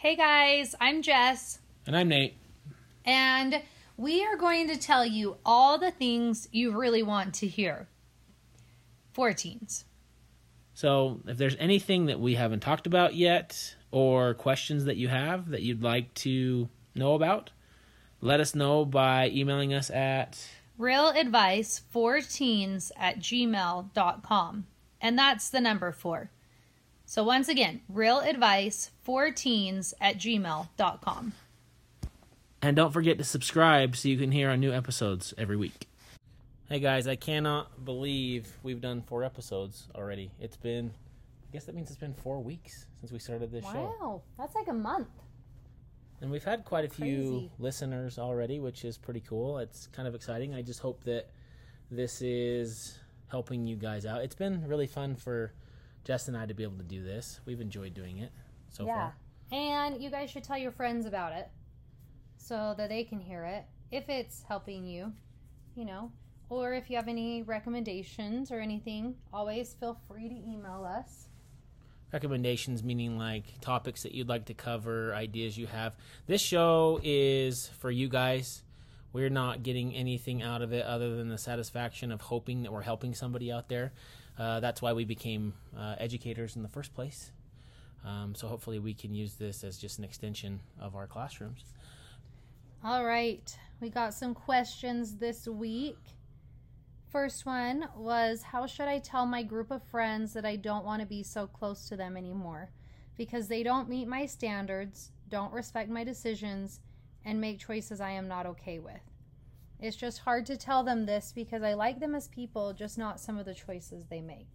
Hey guys, I'm Jess, And I'm Nate. and we are going to tell you all the things you really want to hear for teens. So, if there's anything that we haven't talked about yet, or questions that you have that you'd like to know about, let us know by emailing us at Real advice for teens at gmail.com. And that's the number four. So once again, real advice for teens at gmail.com. And don't forget to subscribe so you can hear our new episodes every week. Hey guys, I cannot believe we've done four episodes already. It's been, I guess that means it's been four weeks since we started this show. Wow, that's like a month. And we've had quite a few Crazy. listeners already, which is pretty cool. It's kind of exciting. I just hope that this is helping you guys out. It's been really fun for Jess and I to be able to do this. We've enjoyed doing it so far. yeah. far. And you guys should tell your friends about it so that they can hear it if it's helping you, you know. Or if you have any recommendations or anything, always feel free to email us. Recommendations meaning like topics that you'd like to cover, ideas you have. This show is for you guys. We're not getting anything out of it other than the satisfaction of hoping that we're helping somebody out there. Uh, that's why we became uh, educators in the first place. Um, so hopefully we can use this as just an extension of our classrooms. All right, we got some questions this week. First one was How should I tell my group of friends that I don't want to be so close to them anymore? Because they don't meet my standards, don't respect my decisions, and make choices I am not okay with. It's just hard to tell them this because I like them as people, just not some of the choices they make.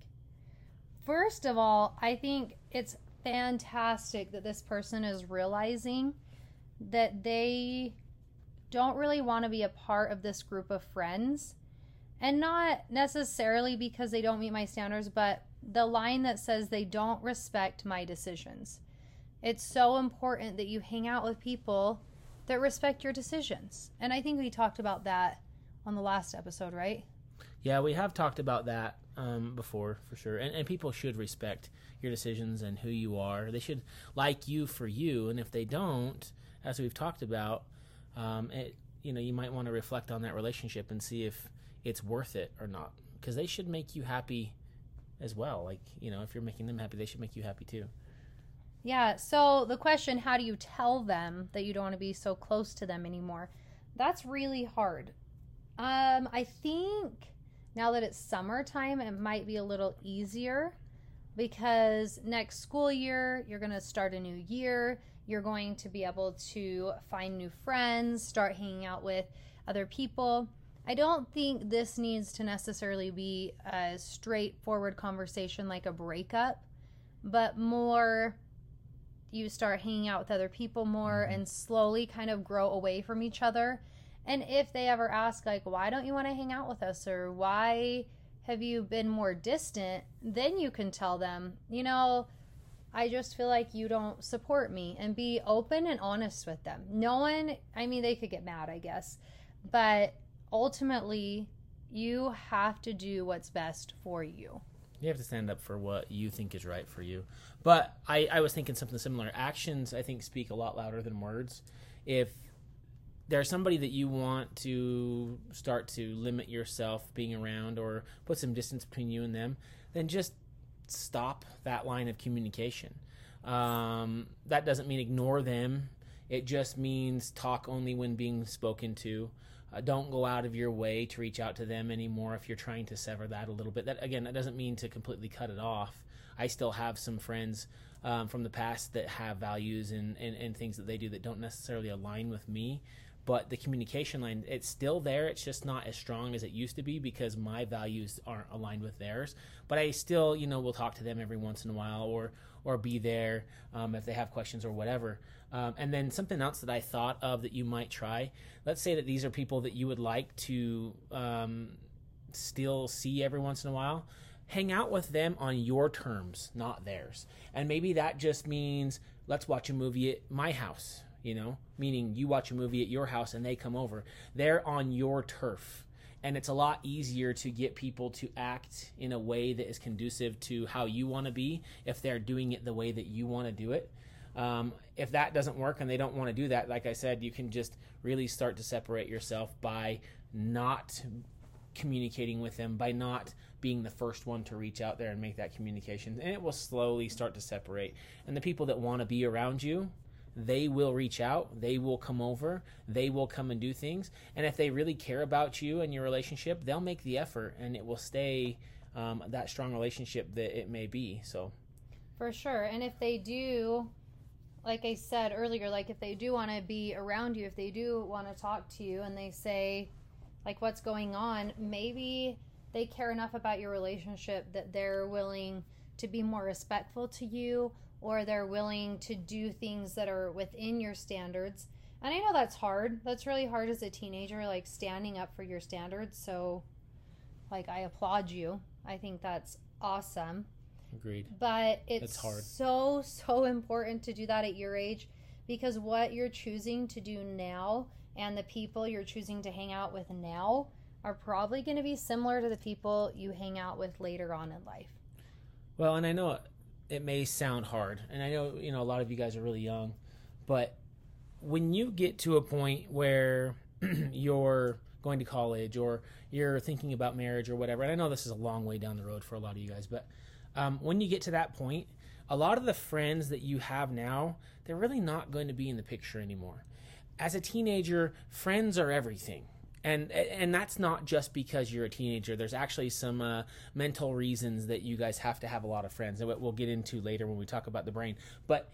First of all, I think it's fantastic that this person is realizing that they don't really want to be a part of this group of friends. And not necessarily because they don't meet my standards, but the line that says they don't respect my decisions. It's so important that you hang out with people that respect your decisions. And I think we talked about that on the last episode, right? Yeah, we have talked about that um, before for sure, and, and people should respect your decisions and who you are. They should like you for you, and if they don't, as we've talked about, um, it you know you might want to reflect on that relationship and see if it's worth it or not, because they should make you happy as well. Like you know, if you're making them happy, they should make you happy too. Yeah, so the question how do you tell them that you don't want to be so close to them anymore? That's really hard. Um I think now that it's summertime it might be a little easier because next school year you're going to start a new year. You're going to be able to find new friends, start hanging out with other people. I don't think this needs to necessarily be a straightforward conversation like a breakup, but more you start hanging out with other people more mm-hmm. and slowly kind of grow away from each other. And if they ever ask, like, why don't you want to hang out with us or why have you been more distant, then you can tell them, you know, I just feel like you don't support me and be open and honest with them. No one, I mean, they could get mad, I guess, but ultimately, you have to do what's best for you. You have to stand up for what you think is right for you. But I, I was thinking something similar. Actions, I think, speak a lot louder than words. If there's somebody that you want to start to limit yourself being around or put some distance between you and them, then just stop that line of communication. Um, that doesn't mean ignore them. It just means talk only when being spoken to. Uh, don't go out of your way to reach out to them anymore if you're trying to sever that a little bit. That again, that doesn't mean to completely cut it off. I still have some friends um, from the past that have values and, and, and things that they do that don't necessarily align with me. But the communication line, it's still there. It's just not as strong as it used to be because my values aren't aligned with theirs. But I still, you know, will talk to them every once in a while or or be there um, if they have questions or whatever. Um, and then something else that I thought of that you might try. Let's say that these are people that you would like to um, still see every once in a while. Hang out with them on your terms, not theirs. And maybe that just means let's watch a movie at my house, you know, meaning you watch a movie at your house and they come over. They're on your turf. And it's a lot easier to get people to act in a way that is conducive to how you want to be if they're doing it the way that you want to do it. Um, if that doesn't work and they don't want to do that, like I said, you can just really start to separate yourself by not communicating with them, by not being the first one to reach out there and make that communication. And it will slowly start to separate. And the people that want to be around you, they will reach out, they will come over, they will come and do things. And if they really care about you and your relationship, they'll make the effort and it will stay um, that strong relationship that it may be. So, For sure. And if they do, like I said earlier, like if they do want to be around you, if they do want to talk to you and they say, like, what's going on, maybe they care enough about your relationship that they're willing to be more respectful to you or they're willing to do things that are within your standards. And I know that's hard. That's really hard as a teenager, like standing up for your standards. So, like, I applaud you. I think that's awesome agreed. but it's It's hard. so so important to do that at your age because what you're choosing to do now and the people you're choosing to hang out with now are probably going to be similar to the people you hang out with later on in life. Well, and I know it, may sound hard, and I know you know a lot of you guys are really young, but when you get to a point where you're going to college or you're thinking about marriage or whatever, and I know this is a long way down the road for a lot of you guys, but um, when you get to that point, a lot of the friends that you have now, they're really not going to be in the picture anymore. As a teenager, friends are everything. And, and that's not just because you're a teenager. There's actually some uh, mental reasons that you guys have to have a lot of friends, and we'll get into later when we talk about the brain. But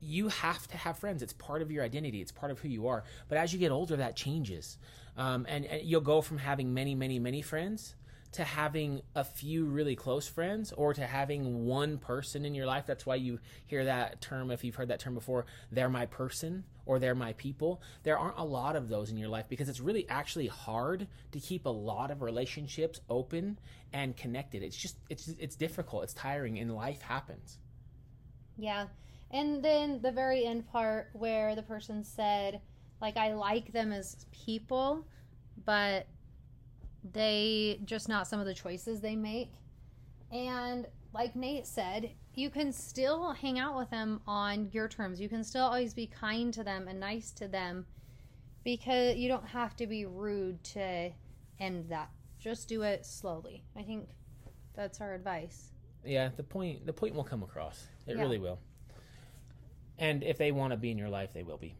you have to have friends. It's part of your identity. It's part of who you are. But as you get older, that changes, um, and, and you'll go from having many, many, many friends to having a few really close friends, or to having one person in your life. That's why you hear that term. If you've heard that term before, they're my person or they're my people. There aren't a lot of those in your life because it's really actually hard to keep a lot of relationships open and connected. It's just it's it's difficult. It's tiring, and life happens. Yeah. And then the very end part where the person said, like, I like them as people, but they just not some of the choices they make. And like Nate said, you can still hang out with them on your terms. You can still always be kind to them and nice to them because you don't have to be rude to end that. Just do it slowly. I think that's our advice. Yeah, the point the point will come across. It Yeah. really will. And if they want to be in your life, they will be.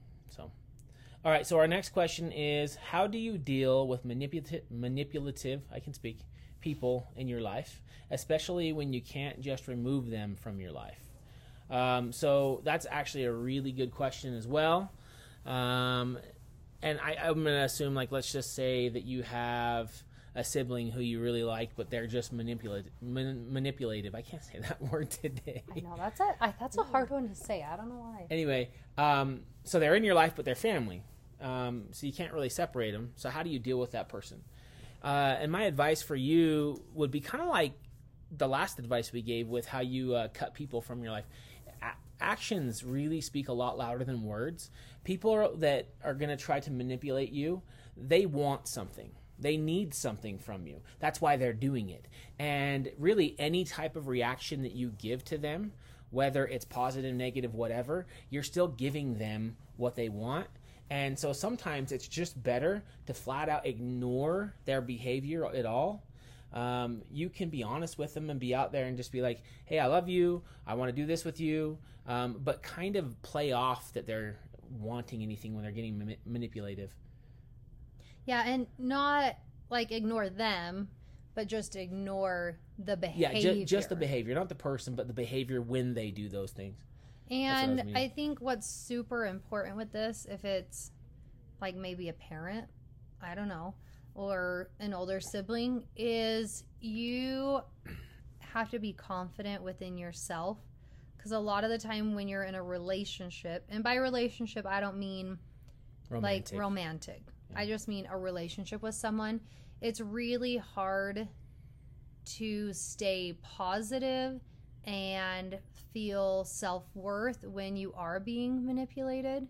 All right. So our next question is: How do you deal with manipulative, manipulative? I can speak people in your life, especially when you can't just remove them from your life. Um, so that's actually a really good question as well. Um, and I, I'm going to assume, like, let's just say that you have a sibling who you really like, but they're just manipulative. Man, manipulative. I can't say that word today. I know that's a I, that's a hard one to say. I don't know why. Anyway, um, so they're in your life, but they're family. Um, so you can't really separate them. So how do you deal with that person? Uh, and my advice for you would be kind of like the last advice we gave with how you uh, cut people from your life. A- actions really speak a lot louder than words. People are, that are going to try to manipulate you, they want something. They need something from you. That's why they're doing it. And really, any type of reaction that you give to them, whether it's positive, negative, whatever, you're still giving them what they want. And so sometimes it's just better to flat out ignore their behavior at all. Um, you can be honest with them and be out there and just be like, hey, I love you. I want to do this with you. Um, but kind of play off that they're wanting anything when they're getting mani- manipulative. Yeah, and not like ignore them, but just ignore the behavior. Yeah, ju- just the behavior, not the person, but the behavior when they do those things. what I And. I think what's super important with this, if it's like maybe a parent, I don't know, or an older sibling, is you have to be confident within yourself. Because a lot of the time when you're in a relationship, and by relationship, I don't mean Romantic. like romantic. I just mean a relationship with someone. It's really hard to stay positive and feel self worth when you are being manipulated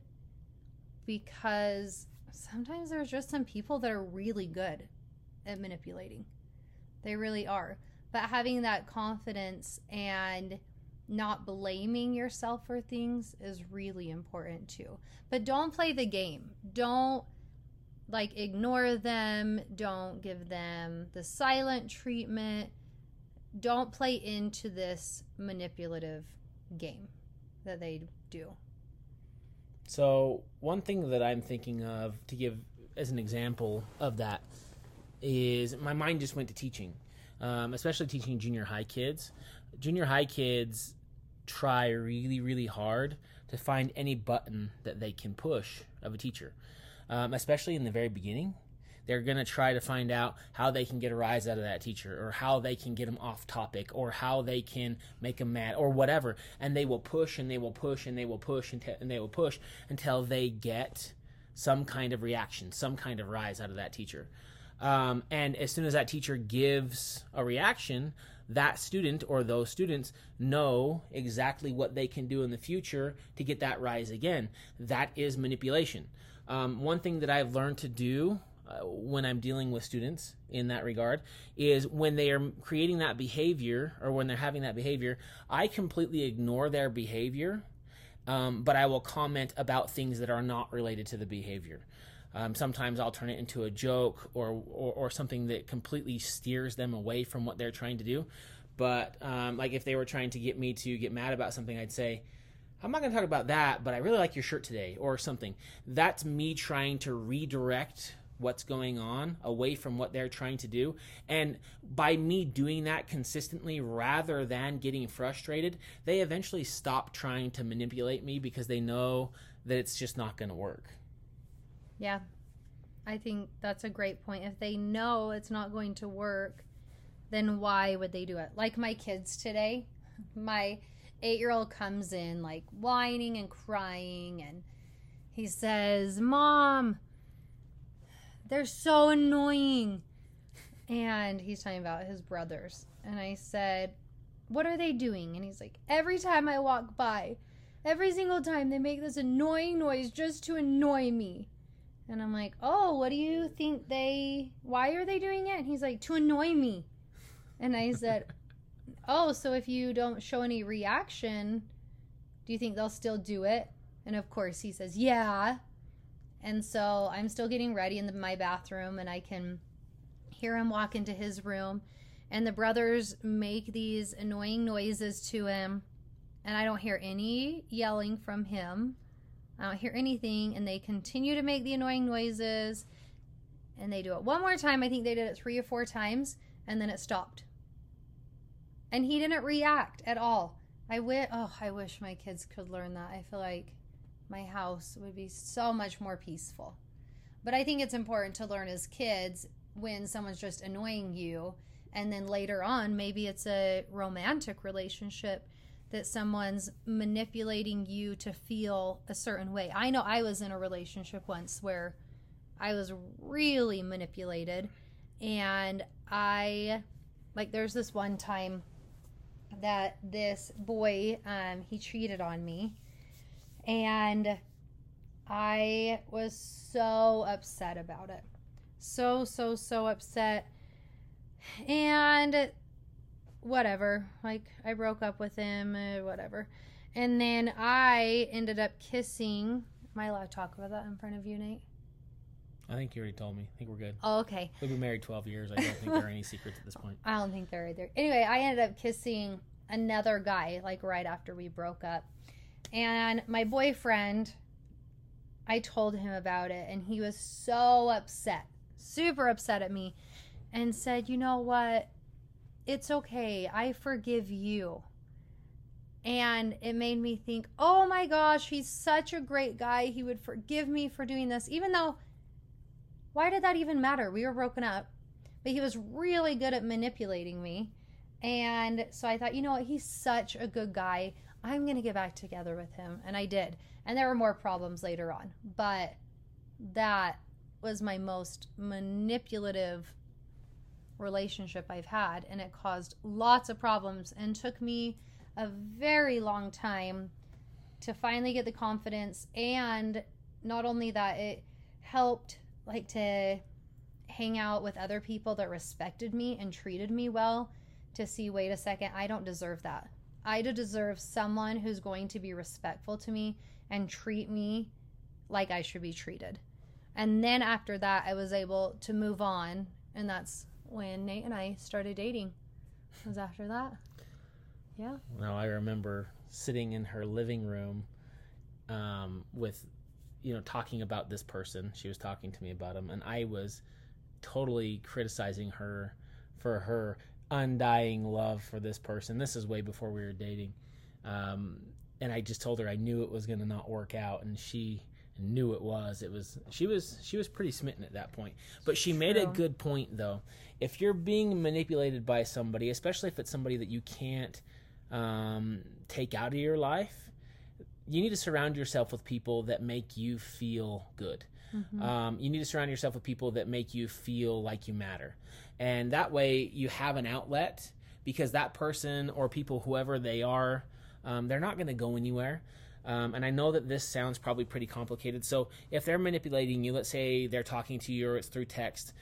because sometimes there's just some people that are really good at manipulating. They really are. But having that confidence and not blaming yourself for things is really important too. But don't play the game. Don't like ignore them. Don't give them the silent treatment. Don't play into this manipulative game that they do. So, one thing that I'm thinking of to give as an example of that is my mind just went to teaching, um, especially teaching junior high kids. Junior high kids try really, really hard to find any button that they can push of a teacher, um, especially in the very beginning. They're going to try to find out how they can get a rise out of that teacher, or how they can get them off topic, or how they can make them mad, or whatever. And they will push and they will push and they will push and, and they will push until they get some kind of reaction, some kind of rise out of that teacher. Um, and as soon as that teacher gives a reaction, that student or those students know exactly what they can do in the future to get that rise again. That is manipulation. Um, one thing that I've learned to do uh, when I'm dealing with students in that regard is when they are creating that behavior or when they're having that behavior, I completely ignore their behavior, um, but I will comment about things that are not related to the behavior. Um, sometimes I'll turn it into a joke or, or, or, something that completely steers them away from what they're trying to do. But um, like if they were trying to get me to get mad about something, I'd say, I'm not going to talk about that, but I really like your shirt today or something. That's me trying to redirect what's going on away from what they're trying to do. And by me doing that consistently rather than getting frustrated, they eventually stop trying to manipulate me because they know that it's just not going to work. Yeah. I think that's a great point. If they know it's not going to work, then why would they do it? Like my kids today, my eight year old comes in like whining and crying, and he says, Mom, they're so annoying. And he's talking about his brothers. And I said, What are they doing? And he's like, Every time I walk by, every single time they make this annoying noise just to annoy me. And I'm like, oh, what do you think they, why are they doing it? And he's like, to annoy me. And I said, oh, so if you don't show any reaction, do you think they'll still do it? And of course he says, yeah. And so I'm still getting ready in the, my bathroom and I can hear him walk into his room. And the brothers make these annoying noises to him. And I don't hear any yelling from him. I don't hear anything, and they continue to make the annoying noises. And they do it one more time. I think they did it three or four times, and then it stopped. And he didn't react at all. I wish, oh, I wish my kids could learn that. I feel like my house would be so much more peaceful. But I think it's important to learn as kids when someone's just annoying you, and then later on, maybe it's a romantic relationship that someone's manipulating you to feel a certain way. I know I was in a relationship once where I was really manipulated and I like there's this one time that this boy um he cheated on me and I was so upset about it. So so so upset. And whatever. Like I broke up with him, uh, whatever. And then I ended up kissing. Am I allowed to talk about that in front of you, Nate? I think you already told me. I think we're good. Oh, okay. We've been married 12 years. I don't think there are any secrets at this point. I don't think there are either. Anyway, I ended up kissing another guy like right after we broke up. And my boyfriend, I told him about it, and he was so upset, super upset at me, and said, You know what? it's okay. I forgive you. And it made me think, oh my gosh, he's such a great guy. He would forgive me for doing this, even though, why did that even matter? We were broken up, but he was really good at manipulating me. And so I thought, you know what? He's such a good guy. I'm going to get back together with him. And I did. And there were more problems later on. But that was my most manipulative relationship I've had, and it caused lots of problems and took me a very long time to finally get the confidence. And not only that, it helped like to hang out with other people that respected me and treated me well to see wait a second, I don't deserve that. I deserve someone who's going to be respectful to me and treat me like I should be treated. And then after that, I was able to move on. And that's when Nate and I started dating. It was after that. Yeah. Now I remember sitting in her living room um, with, you know, talking about this person. She was talking to me about him, and I was totally criticizing her for her undying love for this person. This is way before we were dating. Um, and I just told her I knew it was going to not work out, and she knew it was. It was she was she was pretty smitten at that point. But she made a good point though. If you're being manipulated by somebody, especially if it's somebody that you can't um, take out of your life, you need to surround yourself with people that make you feel good. Um, you need to surround yourself with people that make you feel like you matter. And that way you have an outlet because that person or people, whoever they are, um, they're not going to go anywhere. Um, and I know that this sounds probably pretty complicated. So if they're manipulating you, let's say they're talking to you or it's through text,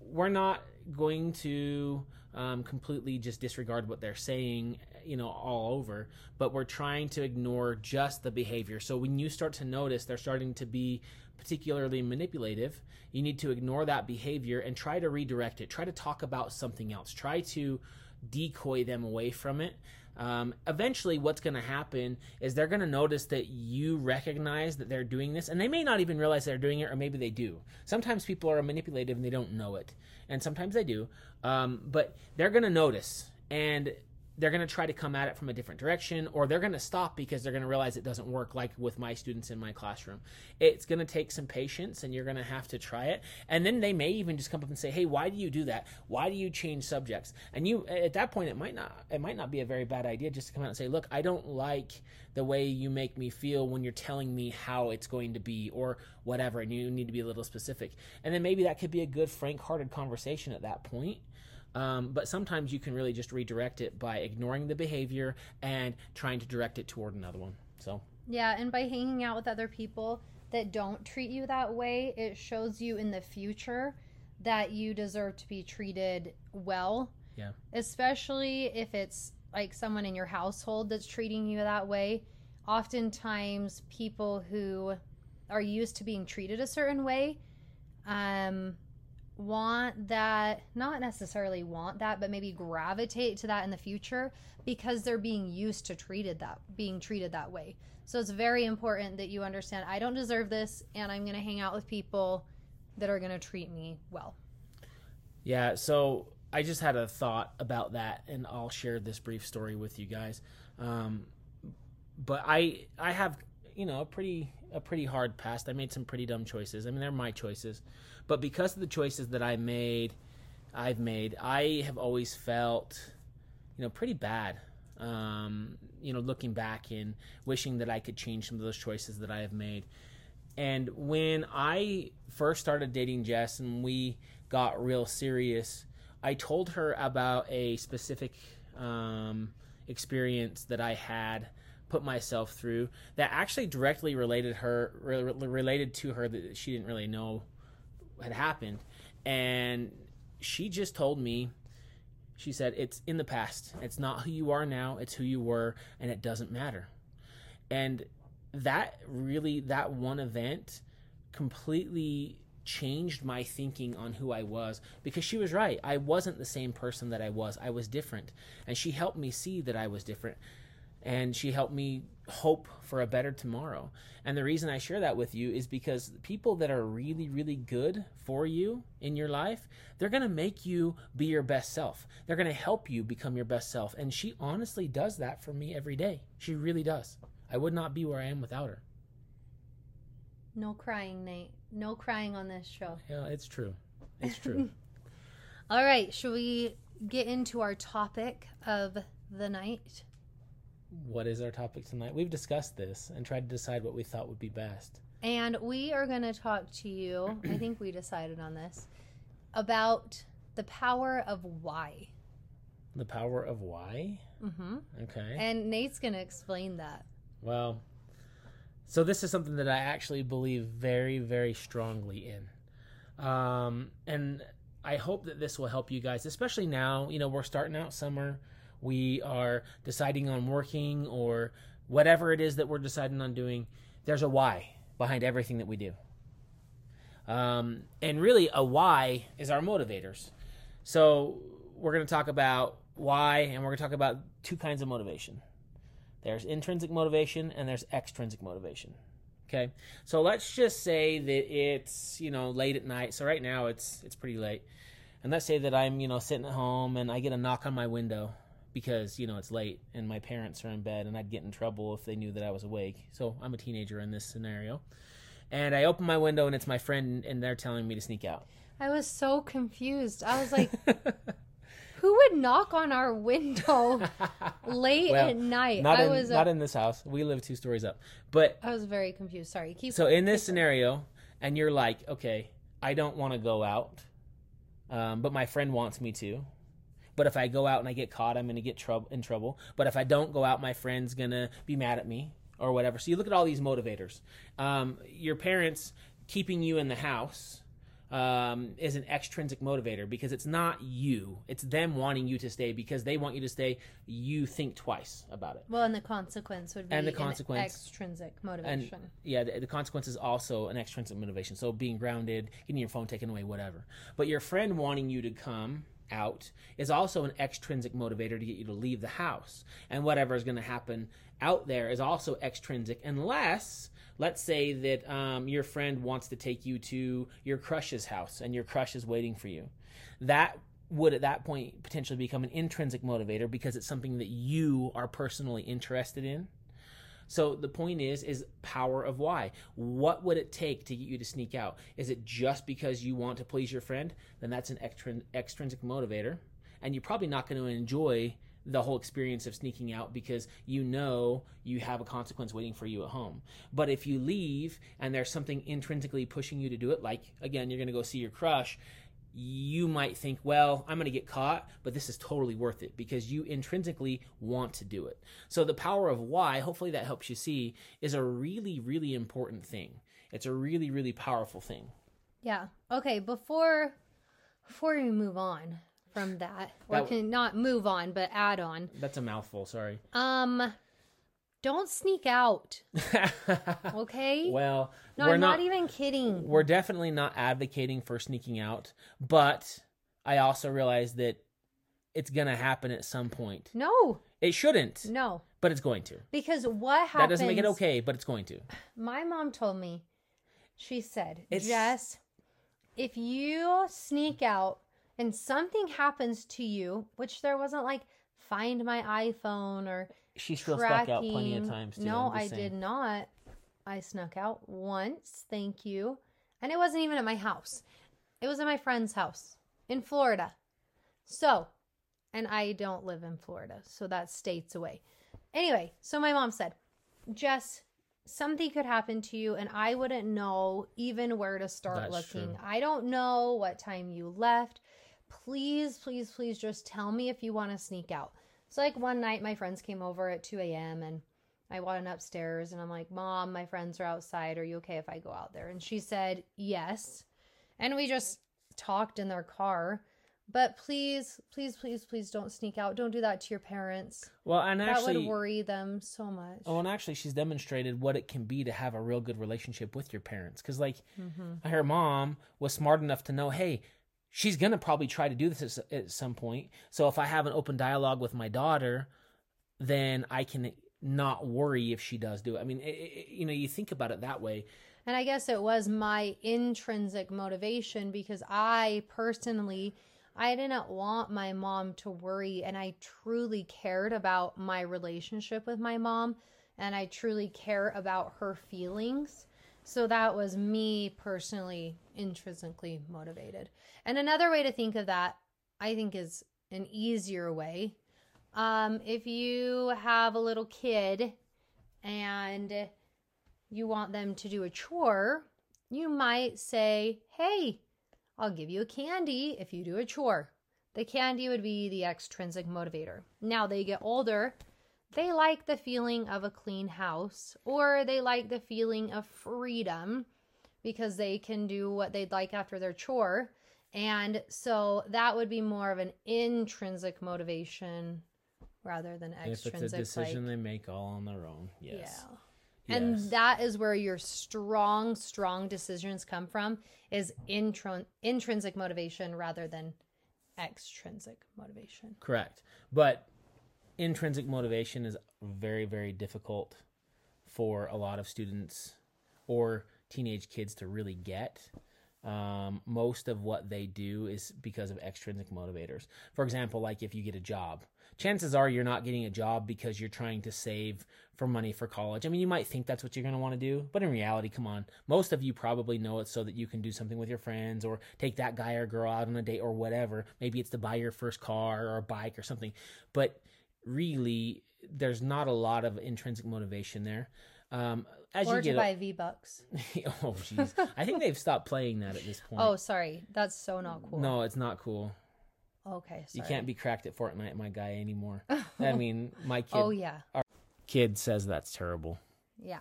we're not going to um, completely just disregard what they're saying, you know, all over, but we're trying to ignore just the behavior. So when you start to notice they're starting to be particularly manipulative, you need to ignore that behavior and try to redirect it. Try to talk about something else. Try to decoy them away from it. Um, eventually, what's going to happen is they're going to notice that you recognize that they're doing this, and they may not even realize they're doing it, or maybe they do. Sometimes people are manipulative and they don't know it, and sometimes they do. Um, but they're going to notice, and they're going to try to come at it from a different direction, or they're going to stop because they're going to realize it doesn't work, like with my students in my classroom. It's going to take some patience, and you're going to have to try it. And then they may even just come up and say, "Hey, why do you do that? Why do you change subjects?" And you, at that point, it might not, it might not be a very bad idea just to come out and say, "Look, I don't like the way you make me feel when you're telling me how it's going to be, or whatever." And you need to be a little specific. And then maybe that could be a good, frank-hearted conversation at that point. Um, but sometimes you can really just redirect it by ignoring the behavior and trying to direct it toward another one. So, Yeah, and by hanging out with other people that don't treat you that way, it shows you in the future that you deserve to be treated well. Yeah. Especially if it's like someone in your household that's treating you that way. Oftentimes, people who are used to being treated a certain way um, want that, not necessarily want that, but maybe gravitate to that in the future because they're being used to treated that being treated that way. So it's very important that you understand I don't deserve this and I'm going to hang out with people that are going to treat me well. yeah, so I just had a thought about that, and I'll share this brief story with you guys. Um, but I, I have, you know, a pretty, a pretty hard past. I made some pretty dumb choices. I mean, they're my choices, but because of the choices that I made, I've made, I have always felt, you know, pretty bad. Um, you know, looking back and wishing that I could change some of those choices that I have made. And when I first started dating Jess and we got real serious, I told her about a specific um, experience that I had put myself through that actually directly related her re- related to her that she didn't really know had happened, and she just told me. She said, It's in the past. It's not who you are now, it's who you were, and it doesn't matter. And that really, that one event completely changed my thinking on who I was because she was right. I wasn't the same person that I was. I was different. And she helped me see that I was different. And she helped me hope for a better tomorrow. And the reason I share that with you is because people that are really, really good for you in your life, they're going to make you be your best self. They're going to help you become your best self. And she honestly does that for me every day. She really does. I would not be where I am without her. No crying, Nate. No crying on this show. Yeah, it's true. It's true. All right, should we get into our topic of the night? What is our topic tonight? We've discussed this and tried to decide what we thought would be best. And we are going to talk to you, I think we decided on this, about the power of why. The power of why? Mm-hmm. Okay. And Nate's going to explain that. Well, so this is something that I actually believe very, very strongly in. Um, and I hope that this will help you guys, especially now. You know, we're starting out summer. We are deciding on working or whatever it is that we're deciding on doing, there's a why behind everything that we do. Um, and really, a why is our motivators. So, we're going to talk about why, and we're going to talk about two kinds of motivation there's intrinsic motivation and there's extrinsic motivation. Okay, so let's just say that it's you know late at night. So right now it's it's pretty late, and let's say that I'm you know sitting at home and I get a knock on my window because you know it's late and my parents are in bed and I'd get in trouble if they knew that I was awake. So I'm a teenager in this scenario, and I open my window and it's my friend and they're telling me to sneak out. I was so confused. I was like, who would knock on our window late Well, at night? Not I in was not in this house. We live two stories up, but I was very confused. Sorry. Keep so in this scenario and you're like okay i don't want to go out um, but my friend wants me to but if i go out and i get caught i'm going to get troub- in trouble but if i don't go out my friend's going to be mad at me or whatever so you look at all these motivators um, your parents keeping you in the house um, is an extrinsic motivator because it's not you it's them wanting you to stay because they want you to stay you think twice about it Well, and the consequence would be And the an consequence- extrinsic and motivation. yeah, the, the consequence is also an extrinsic motivation. So being grounded, getting your phone taken away, whatever. But your friend wanting you to come out is also an extrinsic motivator to get you to leave the house. And whatever is going to happen out there is also extrinsic, unless, let's say that um, your friend wants to take you to your crush's house and your crush is waiting for you. That would at that point potentially become an intrinsic motivator because it's something that you are personally interested in. So the point is, is power of why. What would it take to get you to sneak out? Is it just because you want to please your friend? Then that's an extrin- extrinsic motivator, and you're probably not going to enjoy the whole experience of sneaking out because you know you have a consequence waiting for you at home. But if you leave and there's something intrinsically pushing you to do it, like again, you're going to go see your crush, you might think, well, I'm going to get caught, but this is totally worth it because you intrinsically want to do it. So the power of why, hopefully that helps you see, is a really, really important thing. It's a really, really powerful thing. Yeah. Okay. Before before we move on from that, or That- can not move on, but add on. That's a mouthful, sorry. Um, don't sneak out. Okay. well, no, we're I'm not, not, even kidding. we're definitely not advocating for sneaking out, but I also realize that it's going to happen at some point. No, It shouldn't, no, but it's going to. because what happens? That doesn't make it okay, but it's going to. My mom told me. She said, It's- Jess, if you sneak out and something happens to you, which there wasn't like find my iPhone or She still snuck out plenty of times too. No, I saying. did not. I snuck out once, thank you. And it wasn't even at my house. It was at my friend's house in Florida. So, and I don't live in Florida, so that's states away. Anyway, so my mom said, Jess, something could happen to you, and I wouldn't know even where to start That's looking. true. I don't know what time you left. Please, please, please just tell me if you want to sneak out. So, like one night, my friends came over at 2 a.m. and I went upstairs and I'm like, Mom, my friends are outside. Are you okay if I go out there? And she said, Yes. And we just talked in their car. But please, please, please, please don't sneak out. Don't do that to your parents. Well, and actually, that would worry them so much. Oh, and actually, she's demonstrated what it can be to have a real good relationship with your parents. Because, like, Mm-hmm. her mom was smart enough to know, hey, she's gonna probably try to do this at, at some point. So if I have an open dialogue with my daughter, then I can not worry if she does do it. I mean, it, it, you know, you think about it that way. And I guess it was my intrinsic motivation because I personally I didn't want my mom to worry and I truly cared about my relationship with my mom and I truly care about her feelings. So that was me personally intrinsically motivated. And another way to think of that I think is an easier way. Um if you have a little kid and you want them to do a chore, you might say, Hey, I'll give you a candy if you do a chore. The candy would be the extrinsic motivator. Now they get older, they like the feeling of a clean house or they like the feeling of freedom because they can do what they'd like after their chore. And so that would be more of an intrinsic motivation rather than extrinsic. If it's a decision like, they make all on their own, yes. Yeah. And that is where your strong, strong decisions come from is intron- intrinsic motivation rather than extrinsic motivation. Correct. But intrinsic motivation is very, very difficult for a lot of students or teenage kids to really get. Um, most of what they do is because of extrinsic motivators. For example, like if you get a job, chances are you're not getting a job because you're trying to save for money for college. I mean, you might think that's what you're going to want to do, but in reality, come on, most of you probably know it so that you can do something with your friends or take that guy or girl out on a date or whatever. Maybe it's to buy your first car or a bike or something. But really, there's not a lot of intrinsic motivation there. Um, as or you to get buy V Bucks. oh jeez, I think they've stopped playing that at this point. Oh, sorry. That's so not cool. no, it's not cool. Okay. Sorry. You can't be cracked at Fortnite, my guy, anymore. I mean, my kid Oh, yeah. kid says that's terrible. Yeah.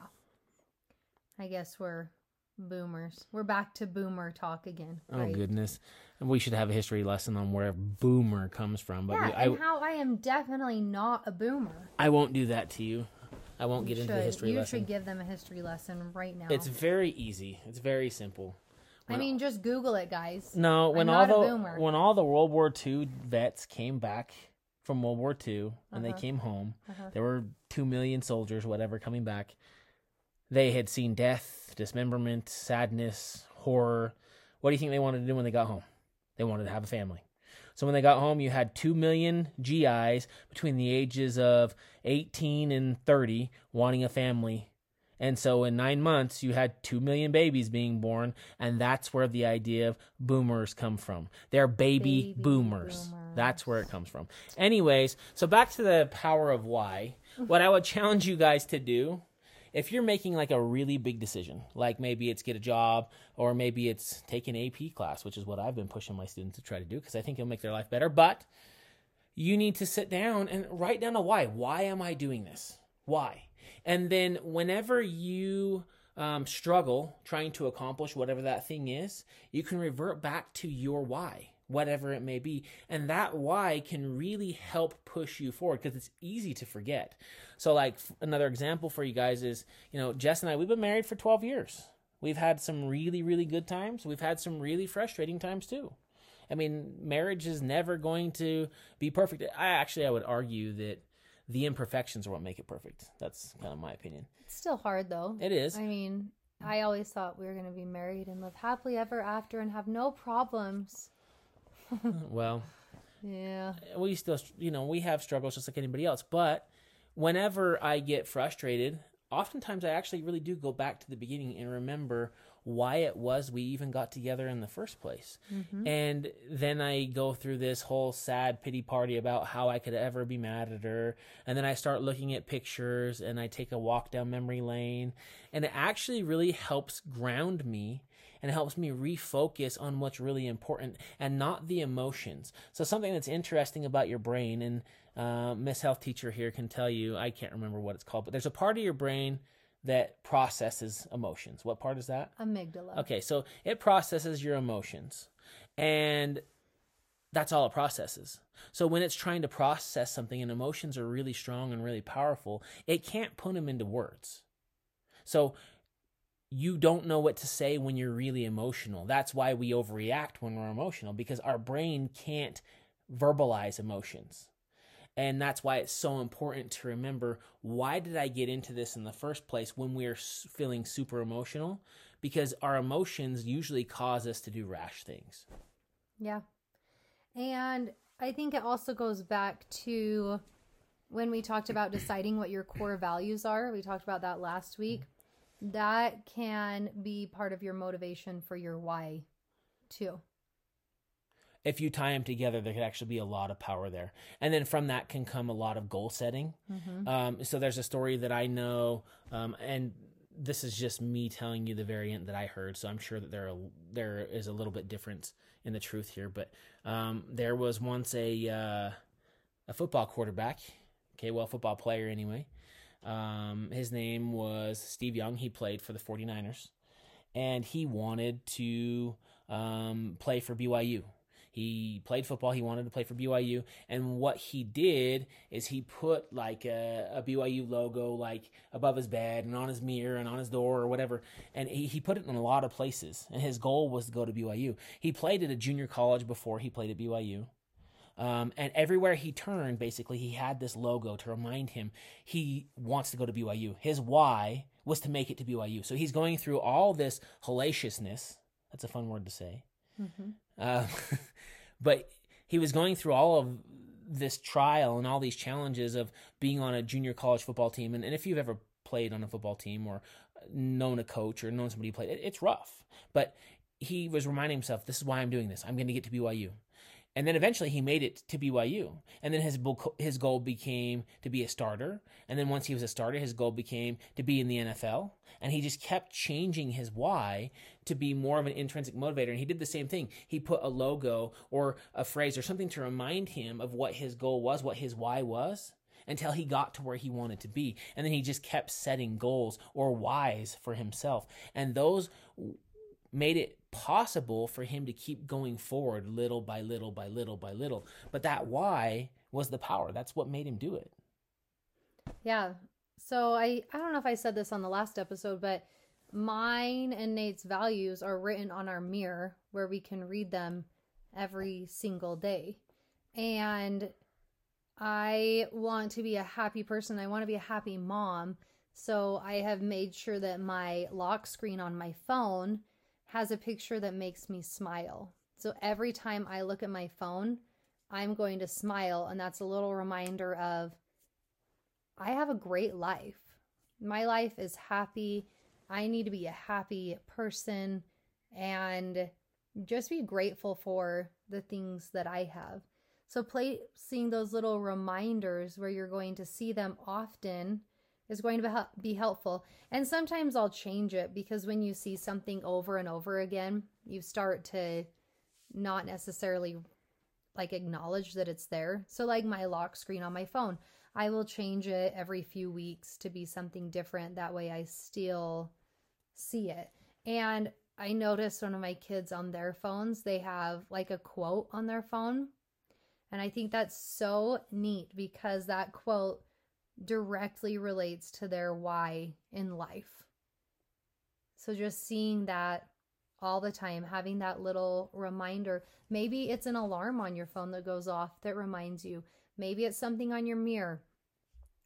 I guess we're boomers. We're back to boomer talk again. Oh goodness, we should have a history lesson on where boomer comes from. But Yeah, we, I, and how I am definitely not a boomer. I won't do that to you. I won't You get into the history you lesson. should give them a history lesson right now. It's very easy. It's very simple. I mean, just Google it, guys. No, when all the when all the World War II vets came back from World War II and they Uh-huh. came home, Uh-huh. there were two million soldiers, whatever, coming back. They had seen death, dismemberment, sadness, horror. What do you think they wanted to do when they got home? They wanted to have a family. So when they got home, you had 2 million GIs between the ages of 18 and 30 wanting a family. And so in nine months, you had 2 million babies being born. And that's where the idea of boomers come from. They're baby, Baby boomers. boomers. That's where it comes from. Anyways, so back to the power of why. What I would challenge you guys to do if you're making like a really big decision, like maybe it's get a job or maybe it's take an AP class, which is what I've been pushing my students to try to do because I think it'll make their life better. But you need to sit down and write down a why. Why am I doing this? Why? And then whenever you um, struggle trying to accomplish whatever that thing is, you can revert back to your why, whatever it may be. And that why can really help push you forward because it's easy to forget. So, like, f- another example for you guys is, you know, Jess and I, we've been married for 12 years. We've had some really, really good times. We've had some really frustrating times too. I mean, marriage is never going to be perfect. I actually, I would argue that the imperfections are what make it perfect. That's kind of my opinion. It's still hard though. It is. I mean, I always thought we were going to be married and live happily ever after and have no problems. well, Yeah. we still, you know, we have struggles just like anybody else. But whenever I get frustrated, oftentimes I actually really do go back to the beginning and remember why it was we even got together in the first place. Mm-hmm. And then I go through this whole sad pity party about how I could ever be mad at her. And then I start looking at pictures and I take a walk down memory lane. And it actually really helps ground me and it helps me refocus on what's really important and not the emotions. So something that's interesting about your brain, and uh, Miss Health Teacher here can tell you, I can't remember what it's called, but there's a part of your brain that processes emotions. What part is that? Amygdala. Okay, so it processes your emotions, and that's all it processes. So when it's trying to process something and emotions are really strong and really powerful, it can't put them into words. So you don't know what to say when you're really emotional. That's why we overreact when we're emotional because our brain can't verbalize emotions. And that's why it's so important to remember why did I get into this in the first place when we're feeling super emotional? Because our emotions usually cause us to do rash things. Yeah. And I think it also goes back to when we talked about deciding what your core values are. We talked about that last week. That can be part of your motivation for your why, too. If you tie them together, there could actually be a lot of power there. And then from that can come a lot of goal setting. Um, so there's a story that I know, um, and this is just me telling you the variant that I heard. So I'm sure that there are, there is a little bit difference in the truth here. But um, there was once a uh, a football quarterback, okay, well, football player anyway. Um, his name was Steve Young. He played for the 49ers, and he wanted to um, play for BYU. He played football. He wanted to play for BYU. And what he did is he put like a, a BYU logo like above his bed and on his mirror and on his door or whatever. And he, he put it in a lot of places. And his goal was to go to BYU. He played at a junior college before he played at BYU. Um, and everywhere he turned, basically, he had this logo to remind him he wants to go to BYU. His why was to make it to BYU. So he's going through all this hellaciousness. That's a fun word to say. Mm-hmm. Uh, but he was going through all of this trial and all these challenges of being on a junior college football team. And, and if you've ever played on a football team or known a coach or known somebody who played, it, it's rough. But he was reminding himself, this is why I'm doing this. I'm going to get to BYU. And then eventually he made it to BYU. And then his his goal became to be a starter. And then once he was a starter, his goal became to be in the NFL. And he just kept changing his why to be more of an intrinsic motivator. And he did the same thing. He put a logo or a phrase or something to remind him of what his goal was, what his why was until he got to where he wanted to be. And then he just kept setting goals or whys for himself. And those made it possible for him to keep going forward little by little by little by little. But that why was the power. That's what made him do it. Yeah. So I I don't know if I said this on the last episode, but mine and Nate's values are written on our mirror where we can read them every single day. And I want to be a happy person. I want to be a happy mom. So I have made sure that my lock screen on my phone has a picture that makes me smile. So every time I look at my phone, I'm going to smile. And that's a little reminder of I have a great life. My life is happy. I need to be a happy person and just be grateful for the things that I have. So, placing those little reminders where you're going to see them often is going to be helpful. And sometimes I'll change it because when you see something over and over again, you start to not necessarily like acknowledge that it's there. So like my lock screen on my phone, I will change it every few weeks to be something different. That way I still see it. And I noticed one of my kids on their phones, they have like a quote on their phone. And I think that's so neat because that quote directly relates to their why in life. So just seeing that all the time, having that little reminder. Maybe it's an alarm on your phone that goes off that reminds you. Maybe it's something on your mirror.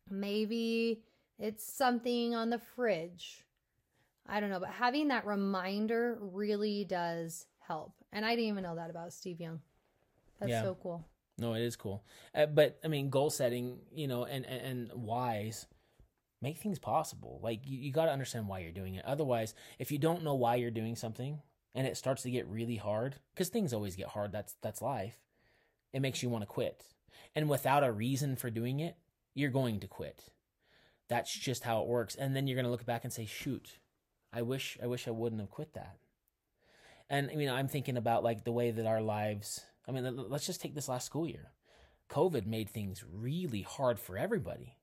Maybe it's something on the fridge. I don't know, but having that reminder really does help. And I didn't even know that about Steve Young. That's yeah. so cool. No, it is cool. Uh, but I mean, goal setting, you know, and and, and whys make things possible. Like you, you got to understand why you're doing it. Otherwise, if you don't know why you're doing something and it starts to get really hard, because things always get hard. That's that's life. It makes you want to quit. And without a reason for doing it, you're going to quit. That's just how it works. And then you're going to look back and say, "Shoot, I wish I wish I wouldn't have quit that." And I mean, I'm thinking about like the way that our lives I mean, let's just take this last school year. COVID made things really hard for everybody.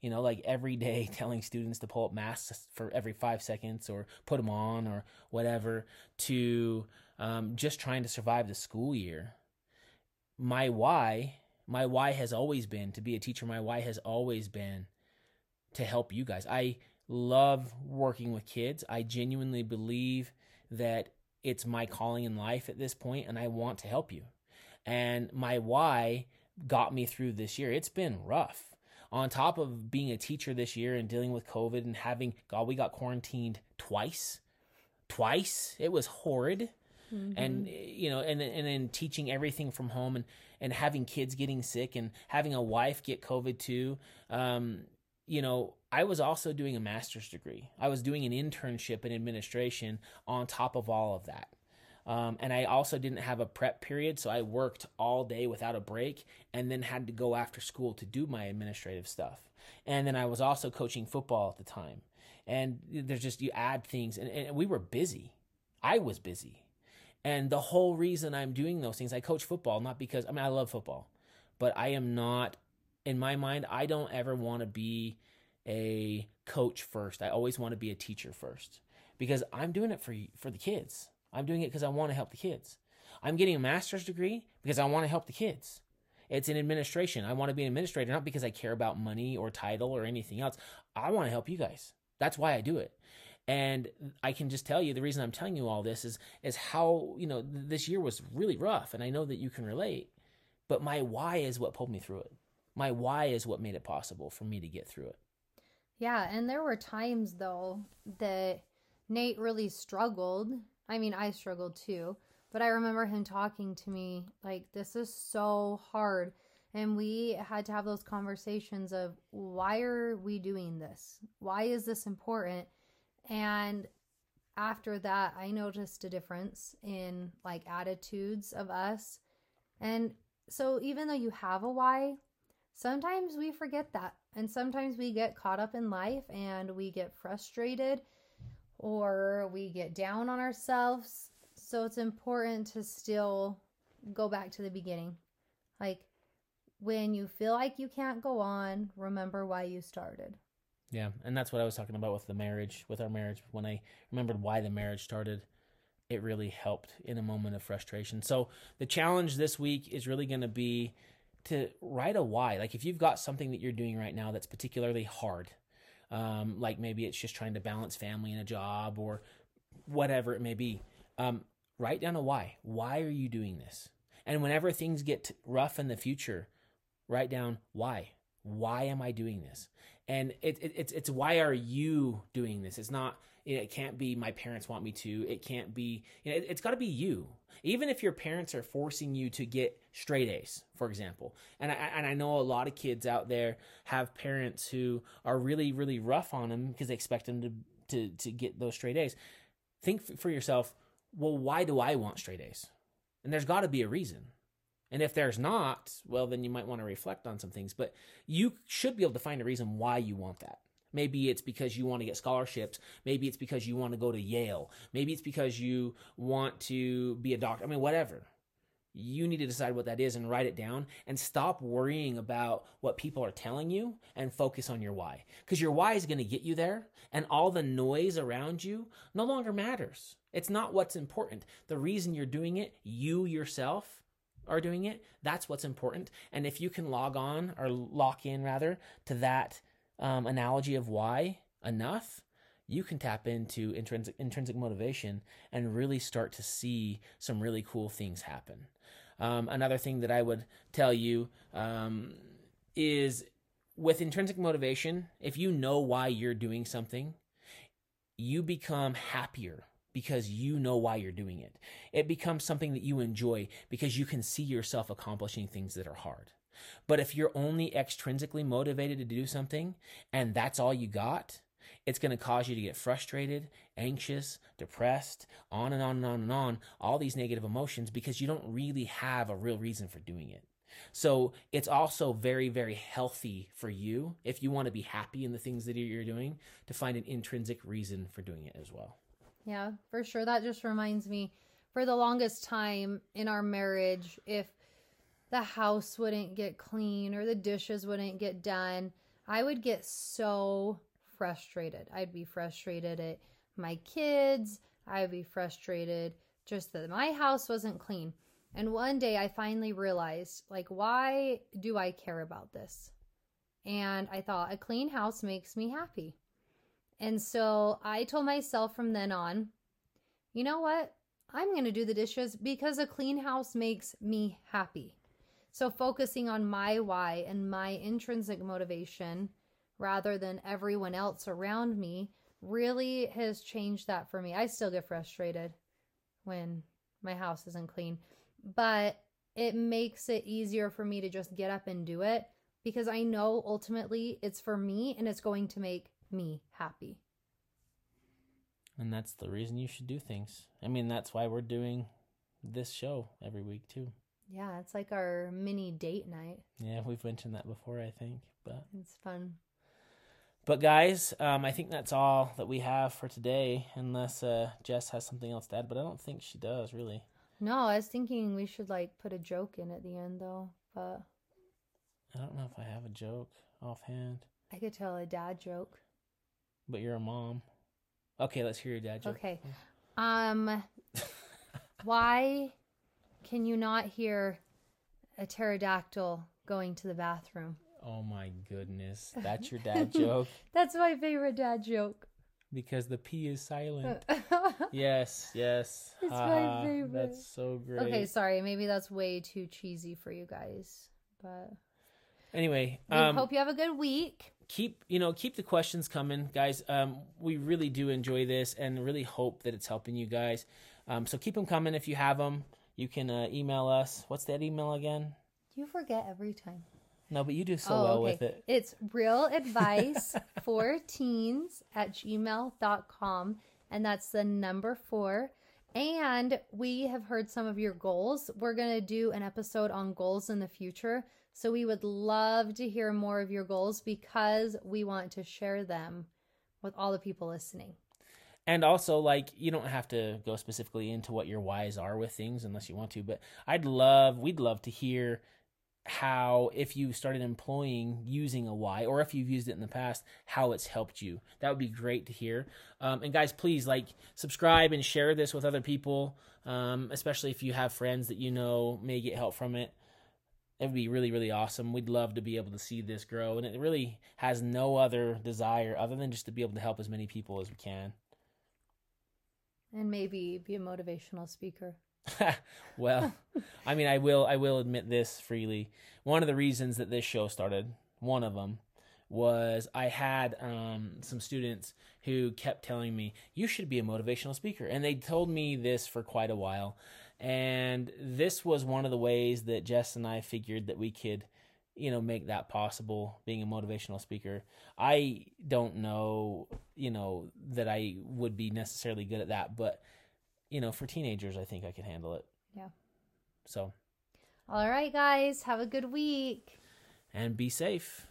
You know, like every day telling students to pull up masks for every five seconds or put them on or whatever to um, just trying to survive the school year. My why, my why has always been to be a teacher. My why has always been to help you guys. I love working with kids. I genuinely believe that it's my calling in life at this point, and I want to help you. And my why got me through this year. It's been rough. On top of being a teacher this year and dealing with COVID and having, God, we got quarantined twice. Twice. It was horrid. Mm-hmm. And you know, and and then teaching everything from home and and having kids getting sick and having a wife get COVID too. Um, you know, I was also doing a master's degree. I was doing an internship in administration on top of all of that. Um, and I also didn't have a prep period, so I worked all day without a break and then had to go after school to do my administrative stuff. And then I was also coaching football at the time. And there's just, you add things, and, and we were busy. I was busy. And the whole reason I'm doing those things, I coach football, not because, I mean, I love football, but I am not, in my mind, I don't ever want to be a coach first. I always want to be a teacher first because I'm doing it for for the kids. I'm doing it because I want to help the kids. I'm getting a master's degree because I want to help the kids. It's in administration. I want to be an administrator, not because I care about money or title or anything else. I want to help you guys. That's why I do it. And I can just tell you the reason I'm telling you all this is is how, you know, this year was really rough and I know that you can relate. But my why is what pulled me through it. My why is what made it possible for me to get through it. Yeah, and there were times though that Nate really struggled. I mean, I struggled too, but I remember him talking to me like this is so hard and we had to have those conversations of why are we doing this? Why is this important? And after that, I noticed a difference in like attitudes of us. And so even though you have a why, sometimes we forget that. And sometimes we get caught up in life and we get frustrated or we get down on ourselves. So it's important to still go back to the beginning. Like when you feel like you can't go on, remember why you started. Yeah, and that's what I was talking about with the marriage, with our marriage. When I remembered why the marriage started, it really helped in a moment of frustration. So the challenge this week is really going to be to write a why. Like if you've got something that you're doing right now that's particularly hard, um, like maybe it's just trying to balance family and a job or whatever it may be, um, write down a why. Why are you doing this? And whenever things get rough in the future, write down why. Why am I doing this? And it, it, it's it's why are you doing this? It's not it can't be my parents want me to. It can't be you know, it, it's got to be you. Even if your parents are forcing you to get straight A's, for example. And I and I know a lot of kids out there have parents who are really really rough on them because they expect them to to to get those straight A's. Think for yourself, well, why do I want straight A's? And there's got to be a reason. And if there's not, well, then you might want to reflect on some things. But you should be able to find a reason why you want that. Maybe it's because you want to get scholarships. Maybe it's because you want to go to Yale. Maybe it's because you want to be a doctor. I mean, whatever. You need to decide what that is and write it down and stop worrying about what people are telling you and focus on your why. Because your why is going to get you there and all the noise around you no longer matters. It's not what's important. The reason you're doing it, you yourself, are doing it. That's what's important. And if you can log on or lock in rather to that um, analogy of why enough, you can tap into intrinsic intrinsic motivation and really start to see some really cool things happen. Um, another thing that I would tell you um, is with intrinsic motivation, if you know why you're doing something, you become happier because you know why you're doing it. It becomes something that you enjoy because you can see yourself accomplishing things that are hard. But if you're only extrinsically motivated to do something and that's all you got, it's going to cause you to get frustrated, anxious, depressed, on and on and on and on, all these negative emotions because you don't really have a real reason for doing it. So it's also very, very healthy for you if you want to be happy in the things that you're doing to find an intrinsic reason for doing it as well. Yeah, for sure. That just reminds me for the longest time in our marriage, if the house wouldn't get clean or the dishes wouldn't get done, I would get so frustrated. I'd be frustrated at my kids. I'd be frustrated just that my house wasn't clean. And one day I finally realized, like, why do I care about this? And I thought, a clean house makes me happy. And so I told myself from then on, you know what? I'm going to do the dishes because a clean house makes me happy. So focusing on my why and my intrinsic motivation rather than everyone else around me really has changed that for me. I still get frustrated when my house isn't clean, but it makes it easier for me to just get up and do it because I know ultimately it's for me and it's going to make me happy. And that's the reason you should do things. I mean, that's why we're doing this show every week too. Yeah, it's like our mini date night. Yeah, we've mentioned that before, I think, but it's fun. But guys, um, I think that's all that we have for today, unless uh, Jess has something else to add. But I don't think she does, really. No, I was thinking we should like put a joke in at the end, though. But I don't know if I have a joke offhand. I could tell a dad joke. But you're a mom. Okay, let's hear your dad joke. Okay. Um why Can you not hear a pterodactyl going to the bathroom? Oh my goodness. That's your dad joke? That's my favorite dad joke. Because the P is silent. yes, yes. It's my favorite. That's so great. okay, sorry. Maybe that's way too cheesy for you guys. But Anyway, we um, hope you have a good week. keep you know keep the questions coming guys um we really do enjoy this and really hope that it's helping you guys um so keep them coming if you have them you can uh, email us what's that email again You forget every time. no but you do so oh, well okay. with it It's real advice for teens at gmail.com. And that's the number four. And we have heard some of your goals. We're going to do an episode on goals in the future. So we would love to hear more of your goals because we want to share them with all the people listening. And also like you don't have to go specifically into what your whys are with things unless you want to but i'd love we'd love to hear how if you started employing using a why or if you've used it in the past how it's helped you. That would be great to hear. Um, and guys please like subscribe and share this with other people um, especially if you have friends that you know may get help from it. It would be really really awesome. We'd love to be able to see this grow and it really has no other desire other than just to be able to help as many people as we can And maybe be a motivational speaker. well, I mean, I will I will admit this freely. One of the reasons that this show started, one of them, was I had um, some students who kept telling me you should be a motivational speaker, and they told me this for quite a while. And this was one of the ways that Jess and I figured that we could, you know, make that possible. Being a motivational speaker, I don't know, you know, that I would be necessarily good at that, but you know, for teenagers, I think I could handle it. Yeah. So, All right, guys. Have a good week. and be safe.